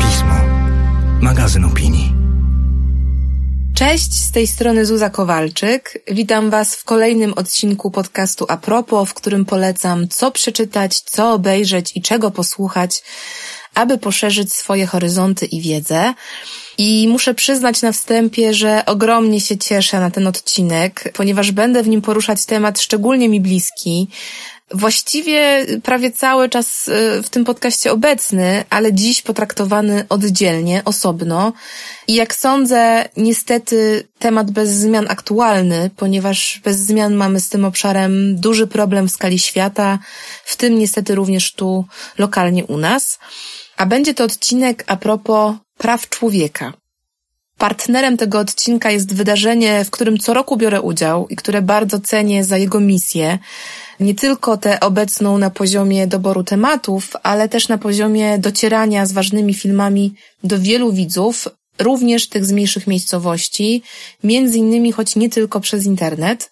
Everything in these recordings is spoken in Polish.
Pismo. Magazyn opinii. Cześć, z tej strony Zuza Kowalczyk. Witam Was w kolejnym odcinku podcastu Apropo, w którym polecam co przeczytać, co obejrzeć i czego posłuchać, aby poszerzyć swoje horyzonty i wiedzę. I muszę przyznać na wstępie, że ogromnie się cieszę na ten odcinek, ponieważ będę w nim poruszać temat szczególnie mi bliski, właściwie prawie cały czas y, w tym podcaście obecny, ale dziś potraktowany oddzielnie, osobno. I jak sądzę, niestety temat bez zmian aktualny, ponieważ bez zmian mamy z tym obszarem duży problem w skali świata, w tym niestety również tu lokalnie u nas. A będzie to odcinek a propos praw człowieka. Partnerem tego odcinka jest wydarzenie, w którym co roku biorę udział i które bardzo cenię za jego misję. Nie tylko tę obecną na poziomie doboru tematów, ale też na poziomie docierania z ważnymi filmami do wielu widzów, również tych z mniejszych miejscowości, między innymi choć nie tylko przez internet.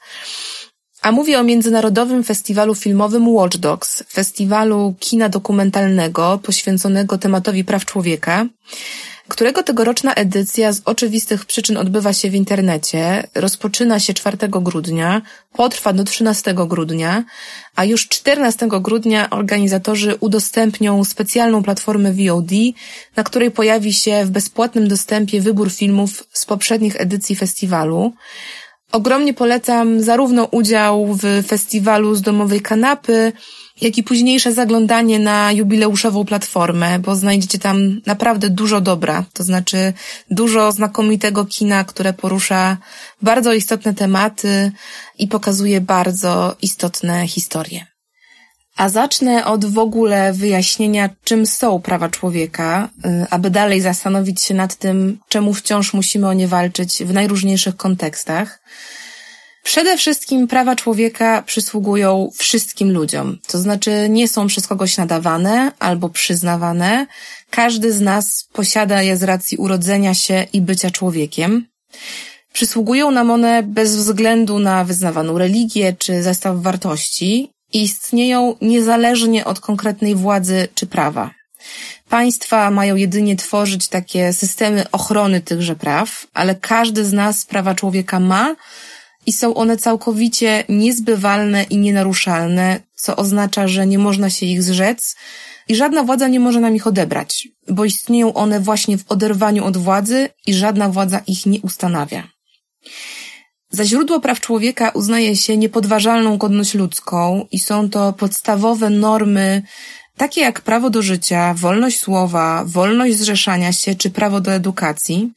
A mówię o Międzynarodowym Festiwalu Filmowym Watch Dogs, festiwalu kina dokumentalnego poświęconego tematowi praw człowieka, którego tegoroczna edycja z oczywistych przyczyn odbywa się w internecie, rozpoczyna się 4 grudnia, potrwa do 13 grudnia, a już 14 grudnia organizatorzy udostępnią specjalną platformę VOD, na której pojawi się w bezpłatnym dostępie wybór filmów z poprzednich edycji festiwalu. Ogromnie polecam zarówno udział w festiwalu z domowej kanapy, jak i późniejsze zaglądanie na jubileuszową platformę, bo znajdziecie tam naprawdę dużo dobra, to znaczy dużo znakomitego kina, które porusza bardzo istotne tematy i pokazuje bardzo istotne historie. A zacznę od w ogóle wyjaśnienia, czym są prawa człowieka, y, aby dalej zastanowić się nad tym, czemu wciąż musimy o nie walczyć w najróżniejszych kontekstach. Przede wszystkim prawa człowieka przysługują wszystkim ludziom, to znaczy nie są przez kogoś nadawane albo przyznawane. Każdy z nas posiada je z racji urodzenia się i bycia człowiekiem. Przysługują nam one bez względu na wyznawaną religię czy zestaw wartości i istnieją niezależnie od konkretnej władzy czy prawa. Państwa mają jedynie tworzyć takie systemy ochrony tychże praw, ale każdy z nas prawa człowieka ma i są one całkowicie niezbywalne i nienaruszalne, co oznacza, że nie można się ich zrzec i żadna władza nie może nam ich odebrać, bo istnieją one właśnie w oderwaniu od władzy i żadna władza ich nie ustanawia. Za źródło praw człowieka uznaje się niepodważalną godność ludzką i są to podstawowe normy, takie jak prawo do życia, wolność słowa, wolność zrzeszania się czy prawo do edukacji,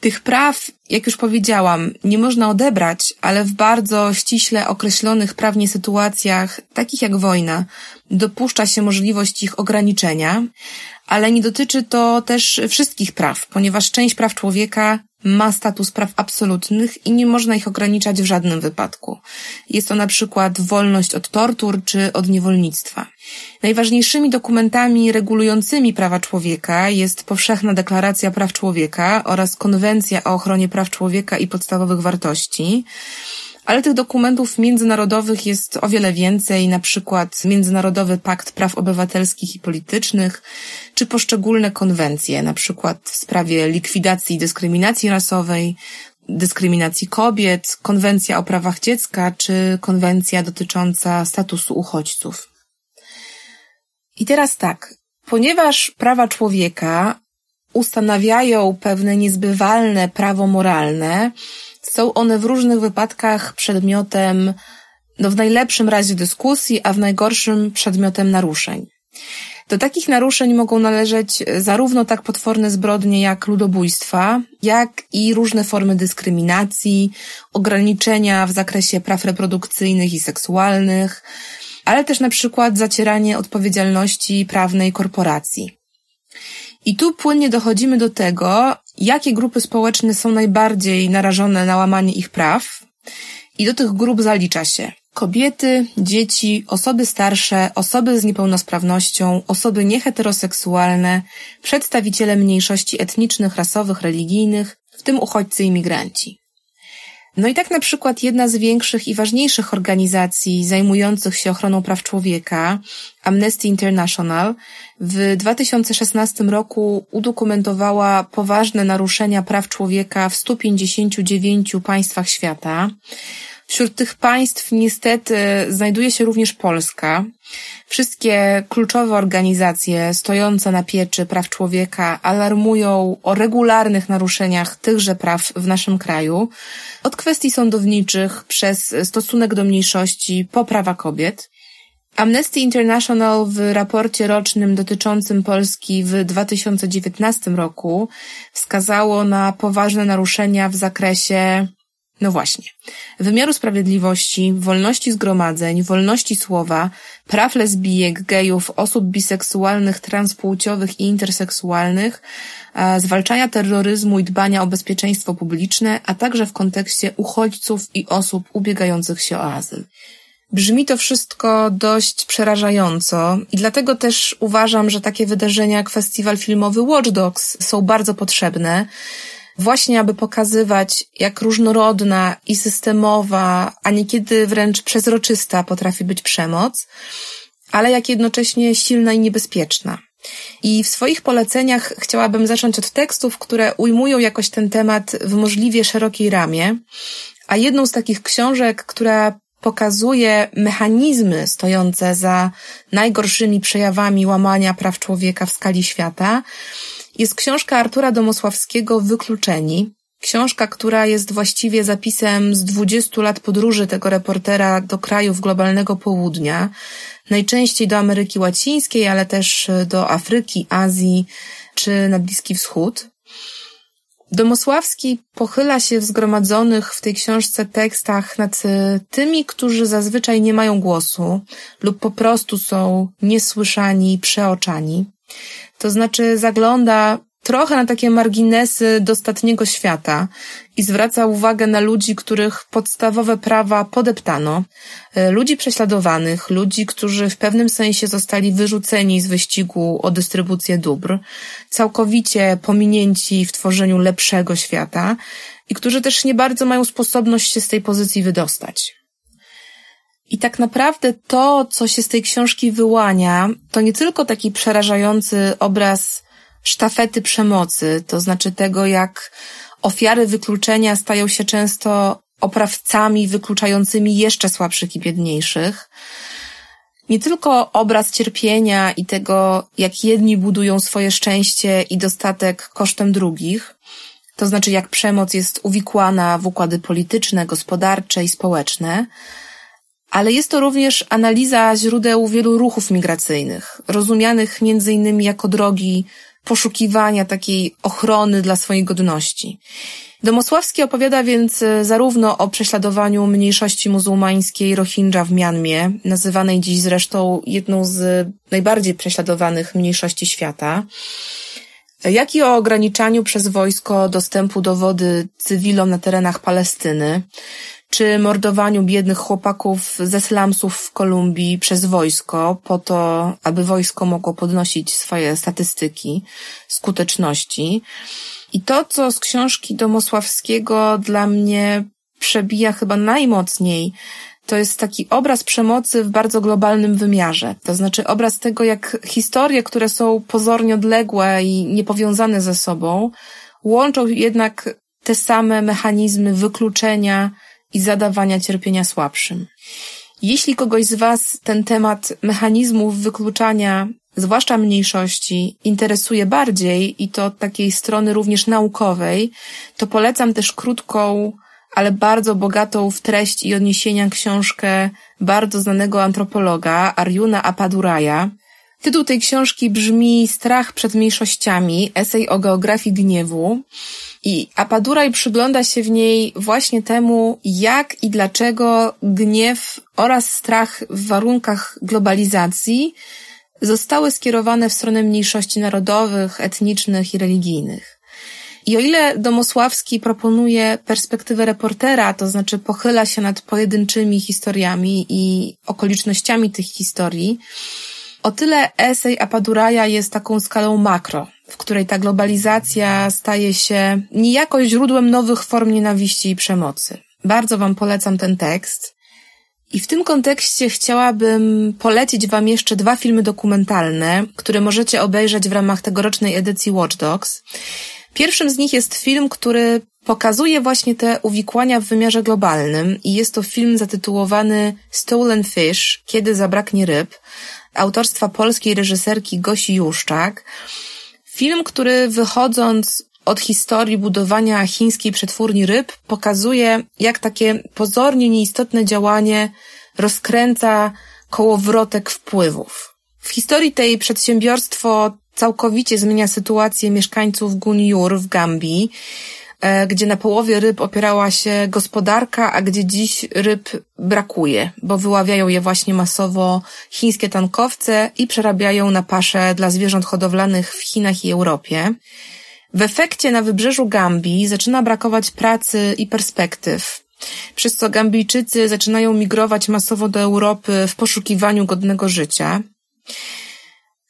tych praw, jak już powiedziałam, nie można odebrać, ale w bardzo ściśle określonych prawnie sytuacjach, takich jak wojna, dopuszcza się możliwość ich ograniczenia, ale nie dotyczy to też wszystkich praw, ponieważ część praw człowieka ma status praw absolutnych i nie można ich ograniczać w żadnym wypadku. Jest to na przykład wolność od tortur czy od niewolnictwa. Najważniejszymi dokumentami regulującymi prawa człowieka jest Powszechna Deklaracja Praw Człowieka oraz Konwencja o ochronie praw człowieka i podstawowych wartości. Ale tych dokumentów międzynarodowych jest o wiele więcej, na przykład Międzynarodowy Pakt Praw Obywatelskich i Politycznych, czy poszczególne konwencje, na przykład w sprawie likwidacji dyskryminacji rasowej, dyskryminacji kobiet, konwencja o prawach dziecka, czy konwencja dotycząca statusu uchodźców. I teraz tak, ponieważ prawa człowieka ustanawiają pewne niezbywalne prawo moralne, są one w różnych wypadkach przedmiotem, no w najlepszym razie dyskusji, a w najgorszym przedmiotem naruszeń. Do takich naruszeń mogą należeć zarówno tak potworne zbrodnie jak ludobójstwa, jak i różne formy dyskryminacji, ograniczenia w zakresie praw reprodukcyjnych i seksualnych, ale też na przykład zacieranie odpowiedzialności prawnej korporacji. I tu płynnie dochodzimy do tego, jakie grupy społeczne są najbardziej narażone na łamanie ich praw. I do tych grup zalicza się kobiety, dzieci, osoby starsze, osoby z niepełnosprawnością, osoby nieheteroseksualne, przedstawiciele mniejszości etnicznych, rasowych, religijnych, w tym uchodźcy i migranci. No i tak na przykład jedna z większych i ważniejszych organizacji zajmujących się ochroną praw człowieka, Amnesty International, w 2016 roku udokumentowała poważne naruszenia praw człowieka w 159 państwach świata. Wśród tych państw niestety znajduje się również Polska. Wszystkie kluczowe organizacje stojące na pieczy praw człowieka alarmują o regularnych naruszeniach tychże praw w naszym kraju, od kwestii sądowniczych przez stosunek do mniejszości po prawa kobiet. Amnesty International w raporcie rocznym dotyczącym Polski w 2019 roku wskazało na poważne naruszenia w zakresie no właśnie. Wymiaru sprawiedliwości, wolności zgromadzeń, wolności słowa, praw lesbijek, gejów, osób biseksualnych, transpłciowych i interseksualnych, zwalczania terroryzmu i dbania o bezpieczeństwo publiczne, a także w kontekście uchodźców i osób ubiegających się o azyl. Brzmi to wszystko dość przerażająco i dlatego też uważam, że takie wydarzenia jak festiwal filmowy Watch Dogs są bardzo potrzebne, właśnie aby pokazywać, jak różnorodna i systemowa, a niekiedy wręcz przezroczysta potrafi być przemoc, ale jak jednocześnie silna i niebezpieczna. I w swoich poleceniach chciałabym zacząć od tekstów, które ujmują jakoś ten temat w możliwie szerokiej ramie, a jedną z takich książek, która pokazuje mechanizmy stojące za najgorszymi przejawami łamania praw człowieka w skali świata, jest książka Artura Domosławskiego Wykluczeni. Książka, która jest właściwie zapisem z 20 lat podróży tego reportera do krajów globalnego południa, najczęściej do Ameryki Łacińskiej, ale też do Afryki, Azji czy na Bliski Wschód. Domosławski pochyla się w zgromadzonych w tej książce tekstach nad tymi, którzy zazwyczaj nie mają głosu lub po prostu są niesłyszani i przeoczani. To znaczy zagląda trochę na takie marginesy dostatniego świata i zwraca uwagę na ludzi, których podstawowe prawa podeptano, e, ludzi prześladowanych, ludzi, którzy w pewnym sensie zostali wyrzuceni z wyścigu o dystrybucję dóbr, całkowicie pominięci w tworzeniu lepszego świata i którzy też nie bardzo mają sposobność się z tej pozycji wydostać. I tak naprawdę to, co się z tej książki wyłania, to nie tylko taki przerażający obraz sztafety przemocy, to znaczy tego, jak ofiary wykluczenia stają się często oprawcami wykluczającymi jeszcze słabszych i biedniejszych. Nie tylko obraz cierpienia i tego, jak jedni budują swoje szczęście i dostatek kosztem drugich, to znaczy jak przemoc jest uwikłana w układy polityczne, gospodarcze i społeczne, ale jest to również analiza źródeł wielu ruchów migracyjnych, rozumianych między innymi jako drogi poszukiwania takiej ochrony dla swojej godności. Domosławski opowiada więc e, zarówno o prześladowaniu mniejszości muzułmańskiej Rohingya w Mianmie, nazywanej dziś zresztą jedną z najbardziej prześladowanych mniejszości świata, jak i o ograniczaniu przez wojsko dostępu do wody cywilom na terenach Palestyny, czy mordowaniu biednych chłopaków ze slumsów w Kolumbii przez wojsko, po to, aby wojsko mogło podnosić swoje statystyki skuteczności. I to, co z książki Domosławskiego dla mnie przebija chyba najmocniej, to jest taki obraz przemocy w bardzo globalnym wymiarze. To znaczy obraz tego, jak historie, które są pozornie odległe i niepowiązane ze sobą, łączą jednak te same mechanizmy wykluczenia, i zadawania cierpienia słabszym. Jeśli kogoś z Was ten temat mechanizmów wykluczania, zwłaszcza mniejszości, interesuje bardziej i to od takiej strony również naukowej, to polecam też krótką, ale bardzo bogatą w treść i odniesienia książkę bardzo znanego antropologa Arjuna Apaduraya. Tytuł tej książki brzmi Strach przed mniejszościami, esej o geografii gniewu. I Apaduraj przygląda się w niej właśnie temu, jak i dlaczego gniew oraz strach w warunkach globalizacji zostały skierowane w stronę mniejszości narodowych, etnicznych i religijnych. I o ile Domosławski proponuje perspektywę reportera, to znaczy pochyla się nad pojedynczymi historiami i okolicznościami tych historii, o tyle esej Apaduraja jest taką skalą makro, w której ta globalizacja staje się niejako źródłem nowych form nienawiści i przemocy. Bardzo Wam polecam ten tekst. I w tym kontekście chciałabym polecić Wam jeszcze dwa filmy dokumentalne, które możecie obejrzeć w ramach tegorocznej edycji Watch Dogs. Pierwszym z nich jest film, który pokazuje właśnie te uwikłania w wymiarze globalnym i jest to film zatytułowany Stolen Fish, kiedy zabraknie ryb, autorstwa polskiej reżyserki Gosi Juszczak. Film, który wychodząc od historii budowania chińskiej przetwórni ryb pokazuje, jak takie pozornie nieistotne działanie rozkręca kołowrotek wpływów. W historii tej przedsiębiorstwo całkowicie zmienia sytuację mieszkańców Gunjur w Gambii, gdzie na połowie ryb opierała się gospodarka, a gdzie dziś ryb brakuje, bo wyławiają je właśnie masowo chińskie tankowce i przerabiają na pasze dla zwierząt hodowlanych w Chinach i Europie. W efekcie na wybrzeżu Gambii zaczyna brakować pracy i perspektyw, przez co Gambijczycy zaczynają migrować masowo do Europy w poszukiwaniu godnego życia.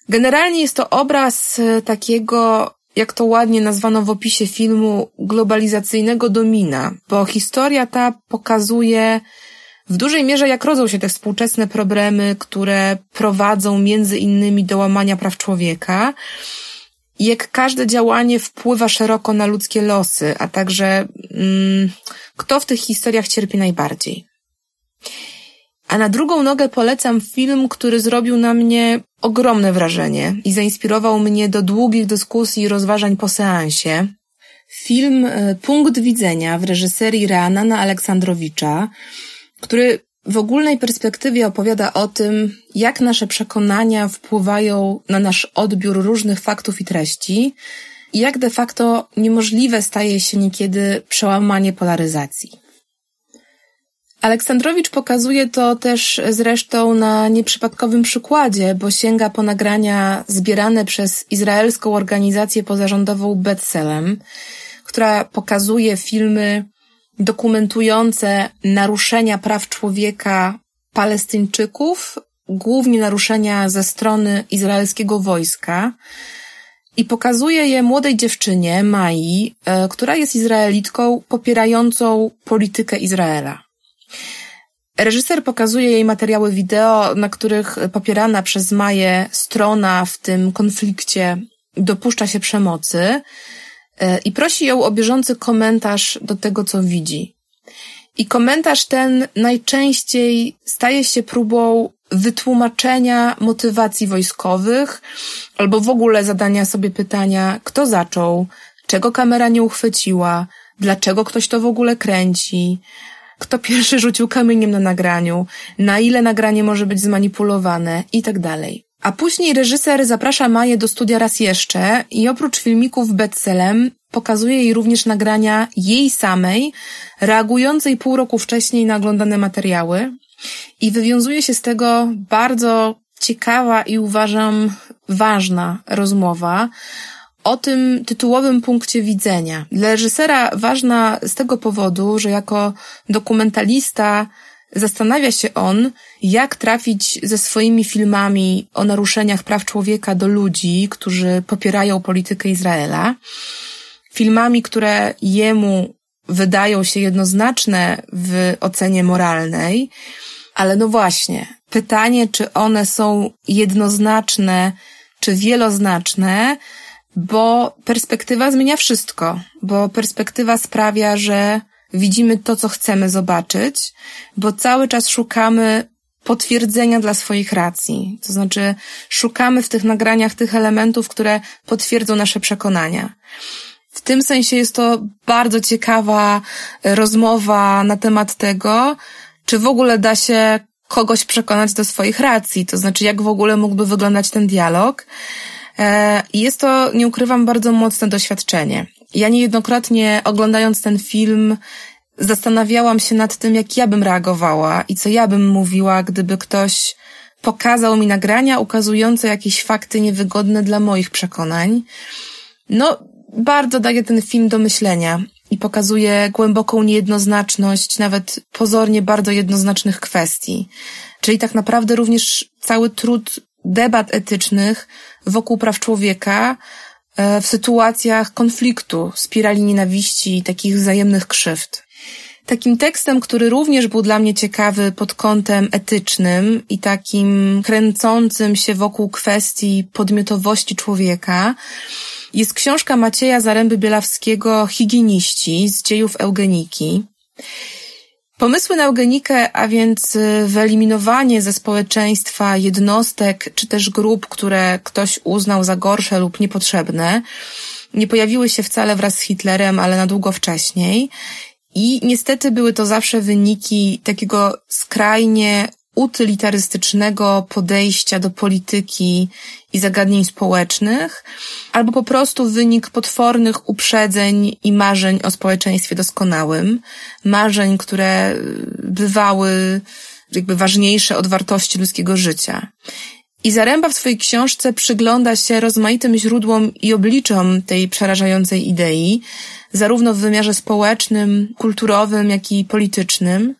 Generalnie jest to obraz e, takiego, jak to ładnie nazwano w opisie filmu, globalizacyjnego domina, bo historia ta pokazuje w dużej mierze, jak rodzą się te współczesne problemy, które prowadzą między innymi do łamania praw człowieka, jak każde działanie wpływa szeroko na ludzkie losy, a także mm, kto w tych historiach cierpi najbardziej. A na drugą nogę polecam film, który zrobił na mnie ogromne wrażenie i zainspirował mnie do długich dyskusji i rozważań po seansie. Film e, Punkt Widzenia w reżyserii Reanana Aleksandrowicza, który w ogólnej perspektywie opowiada o tym, jak nasze przekonania wpływają na nasz odbiór różnych faktów i treści i jak de facto niemożliwe staje się niekiedy przełamanie polaryzacji. Aleksandrowicz pokazuje to też zresztą na nieprzypadkowym przykładzie, bo sięga po nagrania zbierane przez izraelską organizację pozarządową Betselem, która pokazuje filmy dokumentujące naruszenia praw człowieka Palestyńczyków, głównie naruszenia ze strony izraelskiego wojska, i pokazuje je młodej dziewczynie, Mai, e, która jest Izraelitką popierającą politykę Izraela. Reżyser pokazuje jej materiały wideo, na których popierana przez Maję strona w tym konflikcie dopuszcza się przemocy, E, i prosi ją o bieżący komentarz do tego, co widzi. I komentarz ten najczęściej staje się próbą wytłumaczenia motywacji wojskowych albo w ogóle zadania sobie pytania, kto zaczął, czego kamera nie uchwyciła, dlaczego ktoś to w ogóle kręci, kto pierwszy rzucił kamieniem na nagraniu, na ile nagranie może być zmanipulowane i tak dalej. A później reżyser zaprasza Maję do studia raz jeszcze i oprócz filmików Betselem pokazuje jej również nagrania jej samej, reagującej pół roku wcześniej na oglądane materiały i wywiązuje się z tego bardzo ciekawa i uważam ważna rozmowa o tym tytułowym punkcie widzenia. Dla reżysera ważna z tego powodu, że jako dokumentalista Zastanawia się on, jak trafić ze swoimi filmami o naruszeniach praw człowieka do ludzi, którzy popierają politykę Izraela. Filmami, które jemu wydają się jednoznaczne w ocenie moralnej, ale no właśnie, pytanie, czy one są jednoznaczne, czy wieloznaczne, bo perspektywa zmienia wszystko, bo perspektywa sprawia, że widzimy to, co chcemy zobaczyć, bo cały czas szukamy potwierdzenia dla swoich racji. To znaczy, szukamy w tych nagraniach tych elementów, które potwierdzą nasze przekonania. W tym sensie jest to bardzo ciekawa rozmowa na temat tego, czy w ogóle da się kogoś przekonać do swoich racji, to znaczy, jak w ogóle mógłby wyglądać ten dialog. E, jest to, nie ukrywam, bardzo mocne doświadczenie. Ja niejednokrotnie oglądając ten film zastanawiałam się nad tym, jak ja bym reagowała i co ja bym mówiła, gdyby ktoś pokazał mi nagrania ukazujące jakieś fakty niewygodne dla moich przekonań. No, bardzo daje ten film do myślenia i pokazuje głęboką niejednoznaczność, nawet pozornie bardzo jednoznacznych kwestii. Czyli tak naprawdę również cały trud debat etycznych wokół praw człowieka, E, w sytuacjach konfliktu, spirali nienawiści i takich wzajemnych krzywd. Takim tekstem, który również był dla mnie ciekawy pod kątem etycznym i takim kręcącym się wokół kwestii podmiotowości człowieka, jest książka Macieja Zaręby Bielawskiego Higieniści z dziejów eugeniki. Pomysły na eugenikę, a więc y, wyeliminowanie ze społeczeństwa jednostek czy też grup, które ktoś uznał za gorsze lub niepotrzebne, nie pojawiły się wcale wraz z Hitlerem, ale na długo wcześniej. I niestety były to zawsze wyniki takiego skrajnie utylitarystycznego podejścia do polityki i zagadnień społecznych, albo po prostu wynik potwornych uprzedzeń i marzeń o społeczeństwie doskonałym, marzeń, które bywały jakby ważniejsze od wartości ludzkiego życia. I Zaręba w swojej książce przygląda się rozmaitym źródłom i obliczom tej przerażającej idei, zarówno w wymiarze społecznym, kulturowym, jak i politycznym,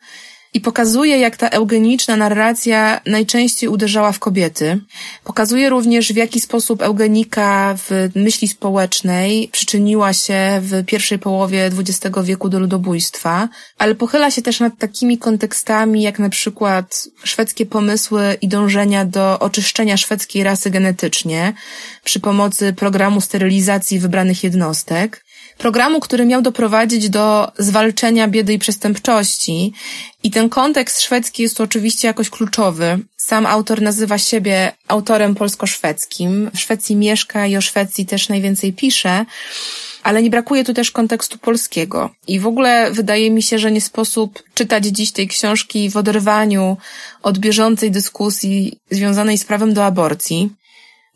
i pokazuje, jak ta eugeniczna narracja najczęściej uderzała w kobiety. Pokazuje również, w jaki sposób eugenika w myśli społecznej przyczyniła się w pierwszej połowie XX wieku do ludobójstwa, ale pochyla się też nad takimi kontekstami, jak na przykład szwedzkie pomysły i dążenia do oczyszczenia szwedzkiej rasy genetycznie przy pomocy programu sterylizacji wybranych jednostek, programu, który miał doprowadzić do zwalczenia biedy i przestępczości. I ten kontekst szwedzki jest tu oczywiście jakoś kluczowy. Sam autor nazywa siebie autorem polsko-szwedzkim. W Szwecji mieszka i o Szwecji też najwięcej pisze. Ale nie brakuje tu też kontekstu polskiego. I w ogóle wydaje mi się, że nie sposób czytać dziś tej książki w oderwaniu od bieżącej dyskusji związanej z prawem do aborcji.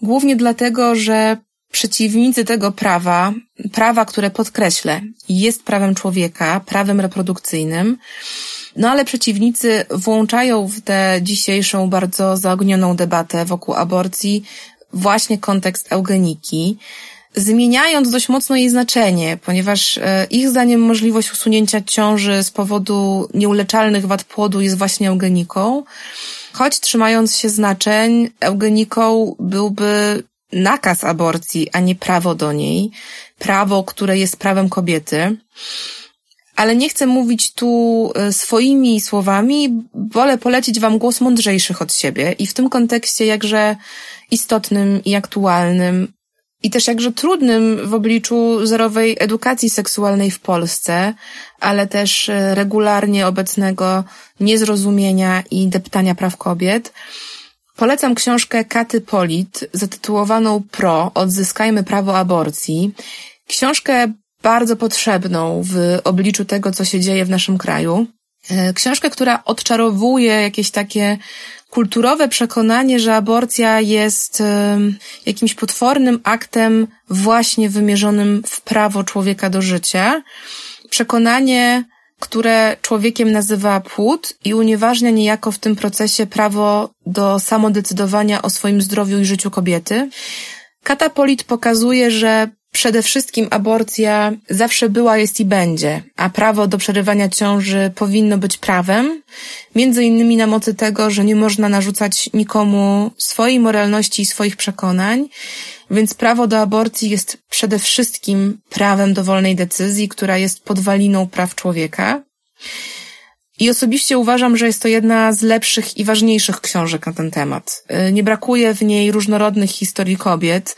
Głównie dlatego, że przeciwnicy tego prawa, prawa, które podkreślę, jest prawem człowieka, prawem reprodukcyjnym, no ale przeciwnicy włączają w tę dzisiejszą bardzo zaognioną debatę wokół aborcji właśnie kontekst eugeniki, zmieniając dość mocno jej znaczenie, ponieważ e, ich zdaniem możliwość usunięcia ciąży z powodu nieuleczalnych wad płodu jest właśnie eugeniką, choć trzymając się znaczeń, eugeniką byłby nakaz aborcji, a nie prawo do niej, prawo, które jest prawem kobiety. Ale nie chcę mówić tu e, swoimi słowami, wolę polecić Wam głos mądrzejszych od siebie i w tym kontekście jakże istotnym i aktualnym i też jakże trudnym w obliczu zerowej edukacji seksualnej w Polsce, ale też e, regularnie obecnego niezrozumienia i deptania praw kobiet, Polecam książkę Katy Polit zatytułowaną Pro Odzyskajmy prawo aborcji. Książkę bardzo potrzebną w obliczu tego, co się dzieje w naszym kraju. E, książkę, która odczarowuje jakieś takie kulturowe przekonanie, że aborcja jest e, jakimś potwornym aktem właśnie wymierzonym w prawo człowieka do życia. Przekonanie, które człowiekiem nazywa płód i unieważnia niejako w tym procesie prawo do samodecydowania o swoim zdrowiu i życiu kobiety. Katapolit pokazuje, że przede wszystkim aborcja zawsze była, jest i będzie, a prawo do przerywania ciąży powinno być prawem, między innymi na mocy tego, że nie można narzucać nikomu swojej moralności i swoich przekonań, więc prawo do aborcji jest przede wszystkim prawem do wolnej decyzji, która jest podwaliną praw człowieka. I osobiście uważam, że jest to jedna z lepszych i ważniejszych książek na ten temat. Nie brakuje w niej różnorodnych historii kobiet,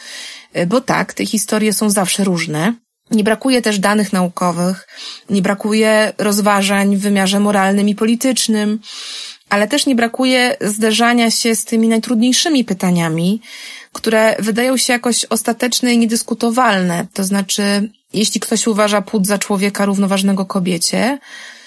bo tak, te historie są zawsze różne. Nie brakuje też danych naukowych, nie brakuje rozważań w wymiarze moralnym i politycznym, ale też nie brakuje zderzania się z tymi najtrudniejszymi pytaniami, które wydają się jakoś ostateczne i niedyskutowalne. To znaczy, jeśli ktoś uważa płód za człowieka równoważnego kobiecie,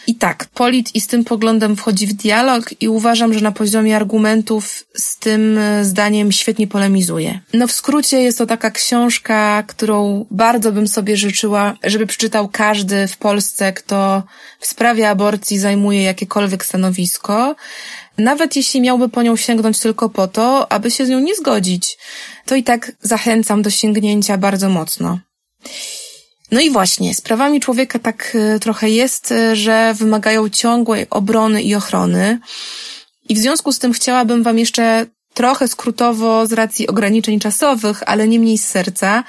i tak, Polit i z tym poglądem wchodzi w dialog i uważam, że na poziomie argumentów z tym e, zdaniem świetnie polemizuje. No w skrócie jest to taka książka, którą bardzo bym sobie życzyła, żeby przeczytał każdy w Polsce, kto w sprawie aborcji zajmuje jakiekolwiek stanowisko, nawet jeśli miałby po nią sięgnąć tylko po to, aby się z nią nie zgodzić, to i tak zachęcam do sięgnięcia bardzo mocno. No i właśnie, sprawami człowieka tak e, trochę jest, e, że wymagają ciągłej obrony i ochrony. I w związku z tym chciałabym Wam jeszcze trochę skrótowo, z racji ograniczeń czasowych, ale nie mniej z serca,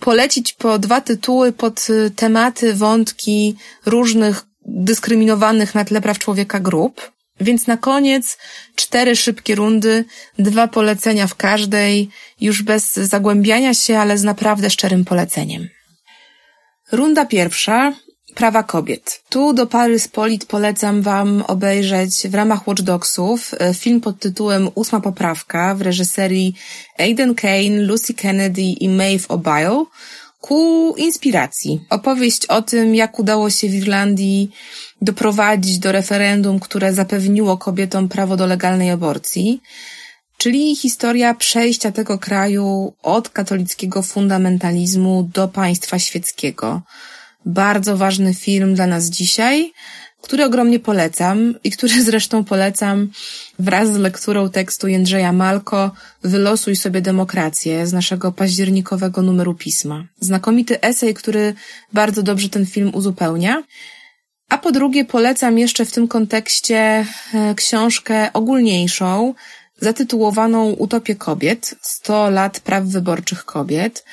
polecić po dwa tytuły pod e, tematy, wątki różnych dyskryminowanych na tle praw człowieka grup. Więc na koniec cztery szybkie rundy, dwa polecenia w każdej, już bez zagłębiania się, ale z naprawdę szczerym poleceniem. Runda pierwsza. Prawa kobiet. Tu do pary z Polit polecam Wam obejrzeć w ramach Watch Dogsów e, film pod tytułem Ósma Poprawka w reżyserii Aidan Kane, Lucy Kennedy i Maeve O'Byle ku inspiracji. Opowieść o tym, jak udało się w Irlandii doprowadzić do referendum, które zapewniło kobietom prawo do legalnej aborcji, czyli historia przejścia tego kraju od katolickiego fundamentalizmu do państwa świeckiego. Bardzo ważny film dla nas dzisiaj, który ogromnie polecam i który zresztą polecam wraz z lekturą tekstu Jędrzeja Malko Wylosuj sobie demokrację z naszego październikowego numeru pisma. Znakomity esej, który bardzo dobrze ten film uzupełnia. A po drugie polecam jeszcze w tym kontekście e, książkę ogólniejszą, zatytułowaną Utopię kobiet 100 lat praw wyborczych kobiet.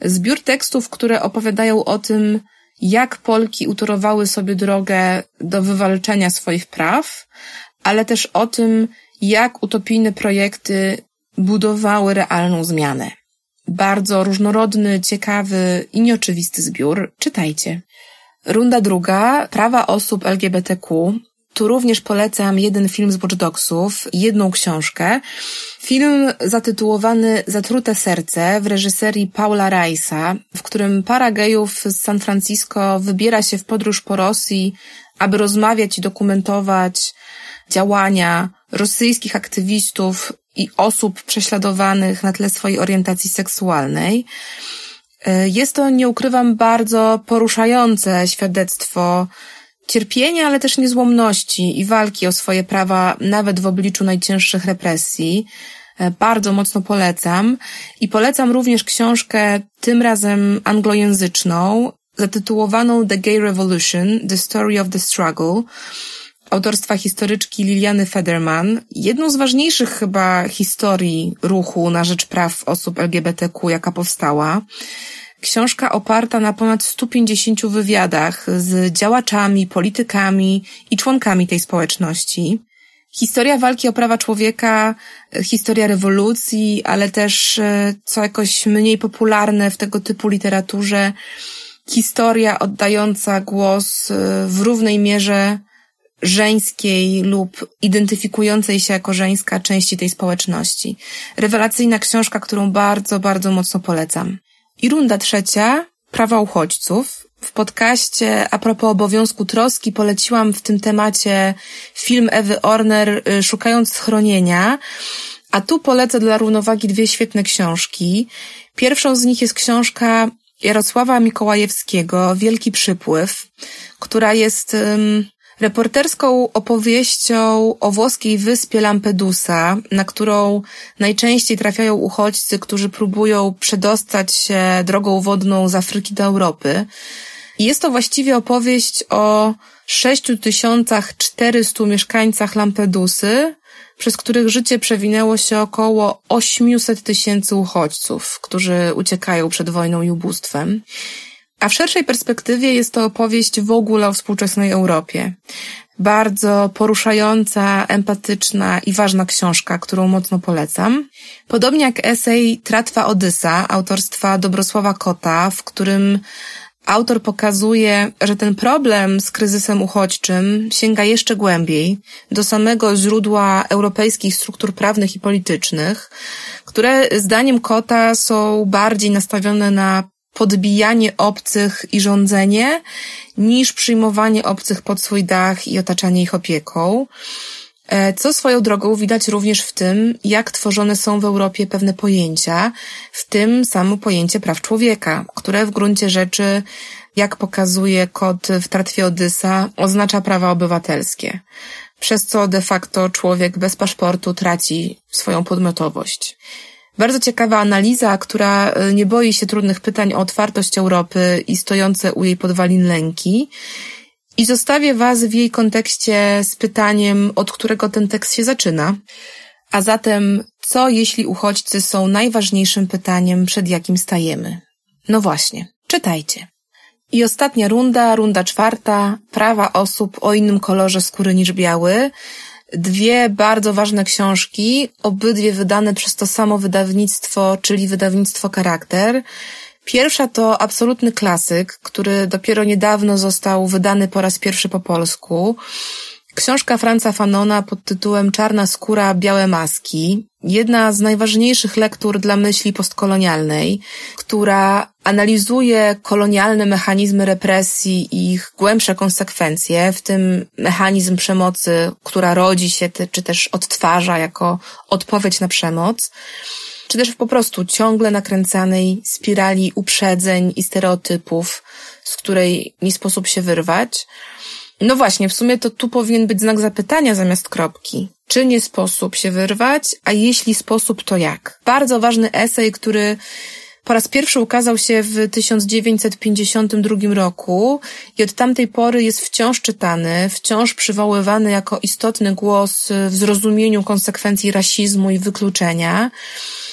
Zbiór tekstów, które opowiadają o tym, jak Polki utorowały sobie drogę do wywalczenia swoich praw, ale też o tym, jak utopijne projekty budowały realną zmianę. Bardzo różnorodny, ciekawy i nieoczywisty zbiór. Czytajcie. Runda druga, prawa osób LGBTQ. Tu również polecam jeden film z Watch Dogsów, jedną książkę. Film zatytułowany Zatrute serce w reżyserii Paula Rice'a, w którym para gejów z San Francisco wybiera się w podróż po Rosji, aby rozmawiać i dokumentować działania rosyjskich aktywistów i osób prześladowanych na tle swojej orientacji seksualnej. E, jest to, nie ukrywam, bardzo poruszające świadectwo cierpienia, ale też niezłomności i walki o swoje prawa nawet w obliczu najcięższych represji. E, bardzo mocno polecam. I polecam również książkę, tym razem anglojęzyczną, zatytułowaną The Gay Revolution, The Story of the Struggle, autorstwa historyczki Liliany Federman. Jedną z ważniejszych chyba historii ruchu na rzecz praw osób LGBTQ, jaka powstała. Książka oparta na ponad 150 wywiadach z działaczami, politykami i członkami tej społeczności. Historia walki o prawa człowieka, historia rewolucji, ale też, e, co jakoś mniej popularne w tego typu literaturze, historia oddająca głos e, w równej mierze żeńskiej lub identyfikującej się jako żeńska części tej społeczności. Rewelacyjna książka, którą bardzo, bardzo mocno polecam. I runda trzecia, prawa uchodźców. W podcaście a propos obowiązku troski poleciłam w tym temacie film Ewy Orner y, Szukając schronienia, a tu polecę dla równowagi dwie świetne książki. Pierwszą z nich jest książka Jarosława Mikołajewskiego Wielki Przypływ, która jest reporterską opowieścią o włoskiej wyspie Lampedusa, na którą najczęściej trafiają uchodźcy, którzy próbują przedostać się drogą wodną z Afryki do Europy. Jest to właściwie opowieść o 6400 mieszkańcach Lampedusy, przez których życie przewinęło się około 800 tysięcy uchodźców, którzy uciekają przed wojną i ubóstwem. A w szerszej perspektywie jest to opowieść w ogóle o współczesnej Europie. Bardzo poruszająca, empatyczna i ważna książka, którą mocno polecam. Podobnie jak esej Tratwa Odysa autorstwa Dobrosława Kota, w którym autor pokazuje, że ten problem z kryzysem uchodźczym sięga jeszcze głębiej do samego źródła europejskich struktur prawnych i politycznych, które zdaniem Kota są bardziej nastawione na podbijanie obcych i rządzenie, niż przyjmowanie obcych pod swój dach i otaczanie ich opieką. E, co swoją drogą widać również w tym, jak tworzone są w Europie pewne pojęcia, w tym samo pojęcie praw człowieka, które w gruncie rzeczy, jak pokazuje kod w tratwie Odysa, oznacza prawa obywatelskie, przez co de facto człowiek bez paszportu traci swoją podmiotowość. Bardzo ciekawa analiza, która e, nie boi się trudnych pytań o otwartość Europy i stojące u jej podwalin lęki. I zostawię Was w jej kontekście z pytaniem, od którego ten tekst się zaczyna. A zatem, co jeśli uchodźcy są najważniejszym pytaniem, przed jakim stajemy? No właśnie, czytajcie. I ostatnia runda, runda czwarta, prawa osób o innym kolorze skóry niż biały. Dwie bardzo ważne książki, obydwie wydane przez to samo wydawnictwo, czyli wydawnictwo Charakter. Pierwsza to absolutny klasyk, który dopiero niedawno został wydany po raz pierwszy po polsku. Książka Franza Fanona pod tytułem Czarna skóra, białe maski. Jedna z najważniejszych lektur dla myśli postkolonialnej, która analizuje kolonialne mechanizmy represji i ich głębsze konsekwencje, w tym mechanizm przemocy, która rodzi się czy też odtwarza jako odpowiedź na przemoc czy też po prostu ciągle nakręcanej spirali uprzedzeń i stereotypów, z której nie sposób się wyrwać. No właśnie, w sumie to tu powinien być znak zapytania zamiast kropki. Czy nie sposób się wyrwać, a jeśli sposób, to jak? Bardzo ważny esej, który po raz pierwszy ukazał się w 1952 roku i od tamtej pory jest wciąż czytany, wciąż przywoływany jako istotny głos w zrozumieniu konsekwencji rasizmu i wykluczenia,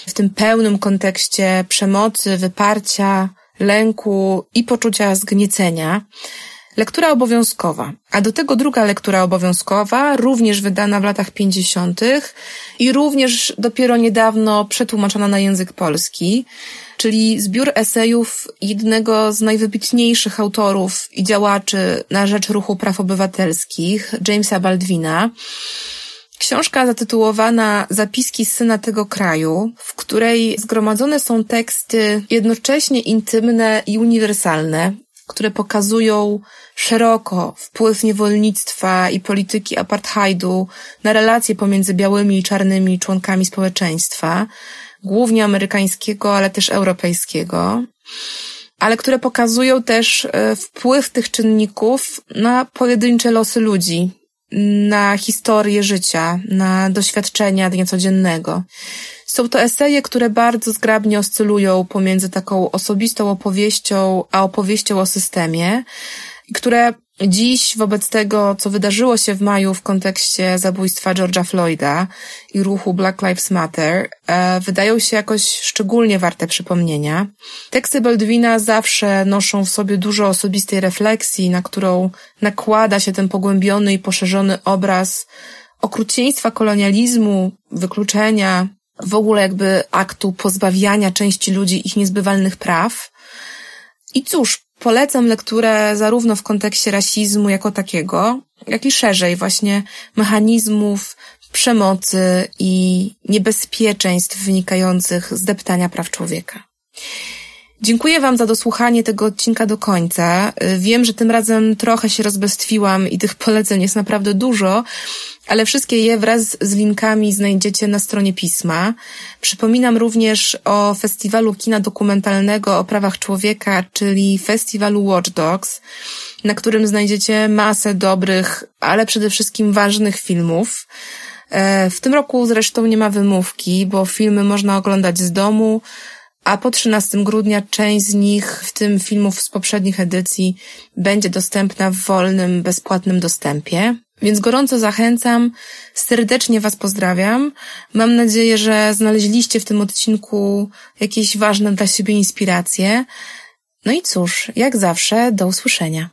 w tym pełnym kontekście przemocy, wyparcia, lęku i poczucia zgniecenia. Lektura obowiązkowa, a do tego druga lektura obowiązkowa, również wydana w latach 50. i również dopiero niedawno przetłumaczona na język polski, czyli zbiór esejów jednego z najwybitniejszych autorów i działaczy na rzecz ruchu praw obywatelskich, Jamesa Baldwina. Książka zatytułowana Zapiski syna tego kraju, w której zgromadzone są teksty jednocześnie intymne i uniwersalne, które pokazują szeroko wpływ niewolnictwa i polityki apartheidu na relacje pomiędzy białymi i czarnymi członkami społeczeństwa, głównie amerykańskiego, ale też europejskiego, ale które pokazują też e, wpływ tych czynników na pojedyncze losy ludzi, na historię życia, na doświadczenia dnia codziennego. Są to eseje, które bardzo zgrabnie oscylują pomiędzy taką osobistą opowieścią, a opowieścią o systemie, które Dziś, wobec tego, co wydarzyło się w maju w kontekście zabójstwa George'a Floyda i ruchu Black Lives Matter, e, wydają się jakoś szczególnie warte przypomnienia. Teksty Baldwina zawsze noszą w sobie dużo osobistej refleksji, na którą nakłada się ten pogłębiony i poszerzony obraz okrucieństwa kolonializmu, wykluczenia, w ogóle jakby aktu pozbawiania części ludzi ich niezbywalnych praw. I cóż, Polecam lekturę zarówno w kontekście rasizmu jako takiego, jak i szerzej właśnie mechanizmów przemocy i niebezpieczeństw wynikających z deptania praw człowieka. Dziękuję Wam za dosłuchanie tego odcinka do końca. Wiem, że tym razem trochę się rozbestwiłam i tych poleceń jest naprawdę dużo, ale wszystkie je wraz z linkami znajdziecie na stronie pisma. Przypominam również o festiwalu kina dokumentalnego o prawach człowieka, czyli festiwalu Watch Dogs, na którym znajdziecie masę dobrych, ale przede wszystkim ważnych filmów. E, w tym roku zresztą nie ma wymówki, bo filmy można oglądać z domu, a po 13 grudnia część z nich, w tym filmów z poprzednich edycji, będzie dostępna w wolnym, bezpłatnym dostępie. Więc gorąco zachęcam, serdecznie Was pozdrawiam. Mam nadzieję, że znaleźliście w tym odcinku jakieś ważne dla siebie inspiracje. No i cóż, jak zawsze, do usłyszenia.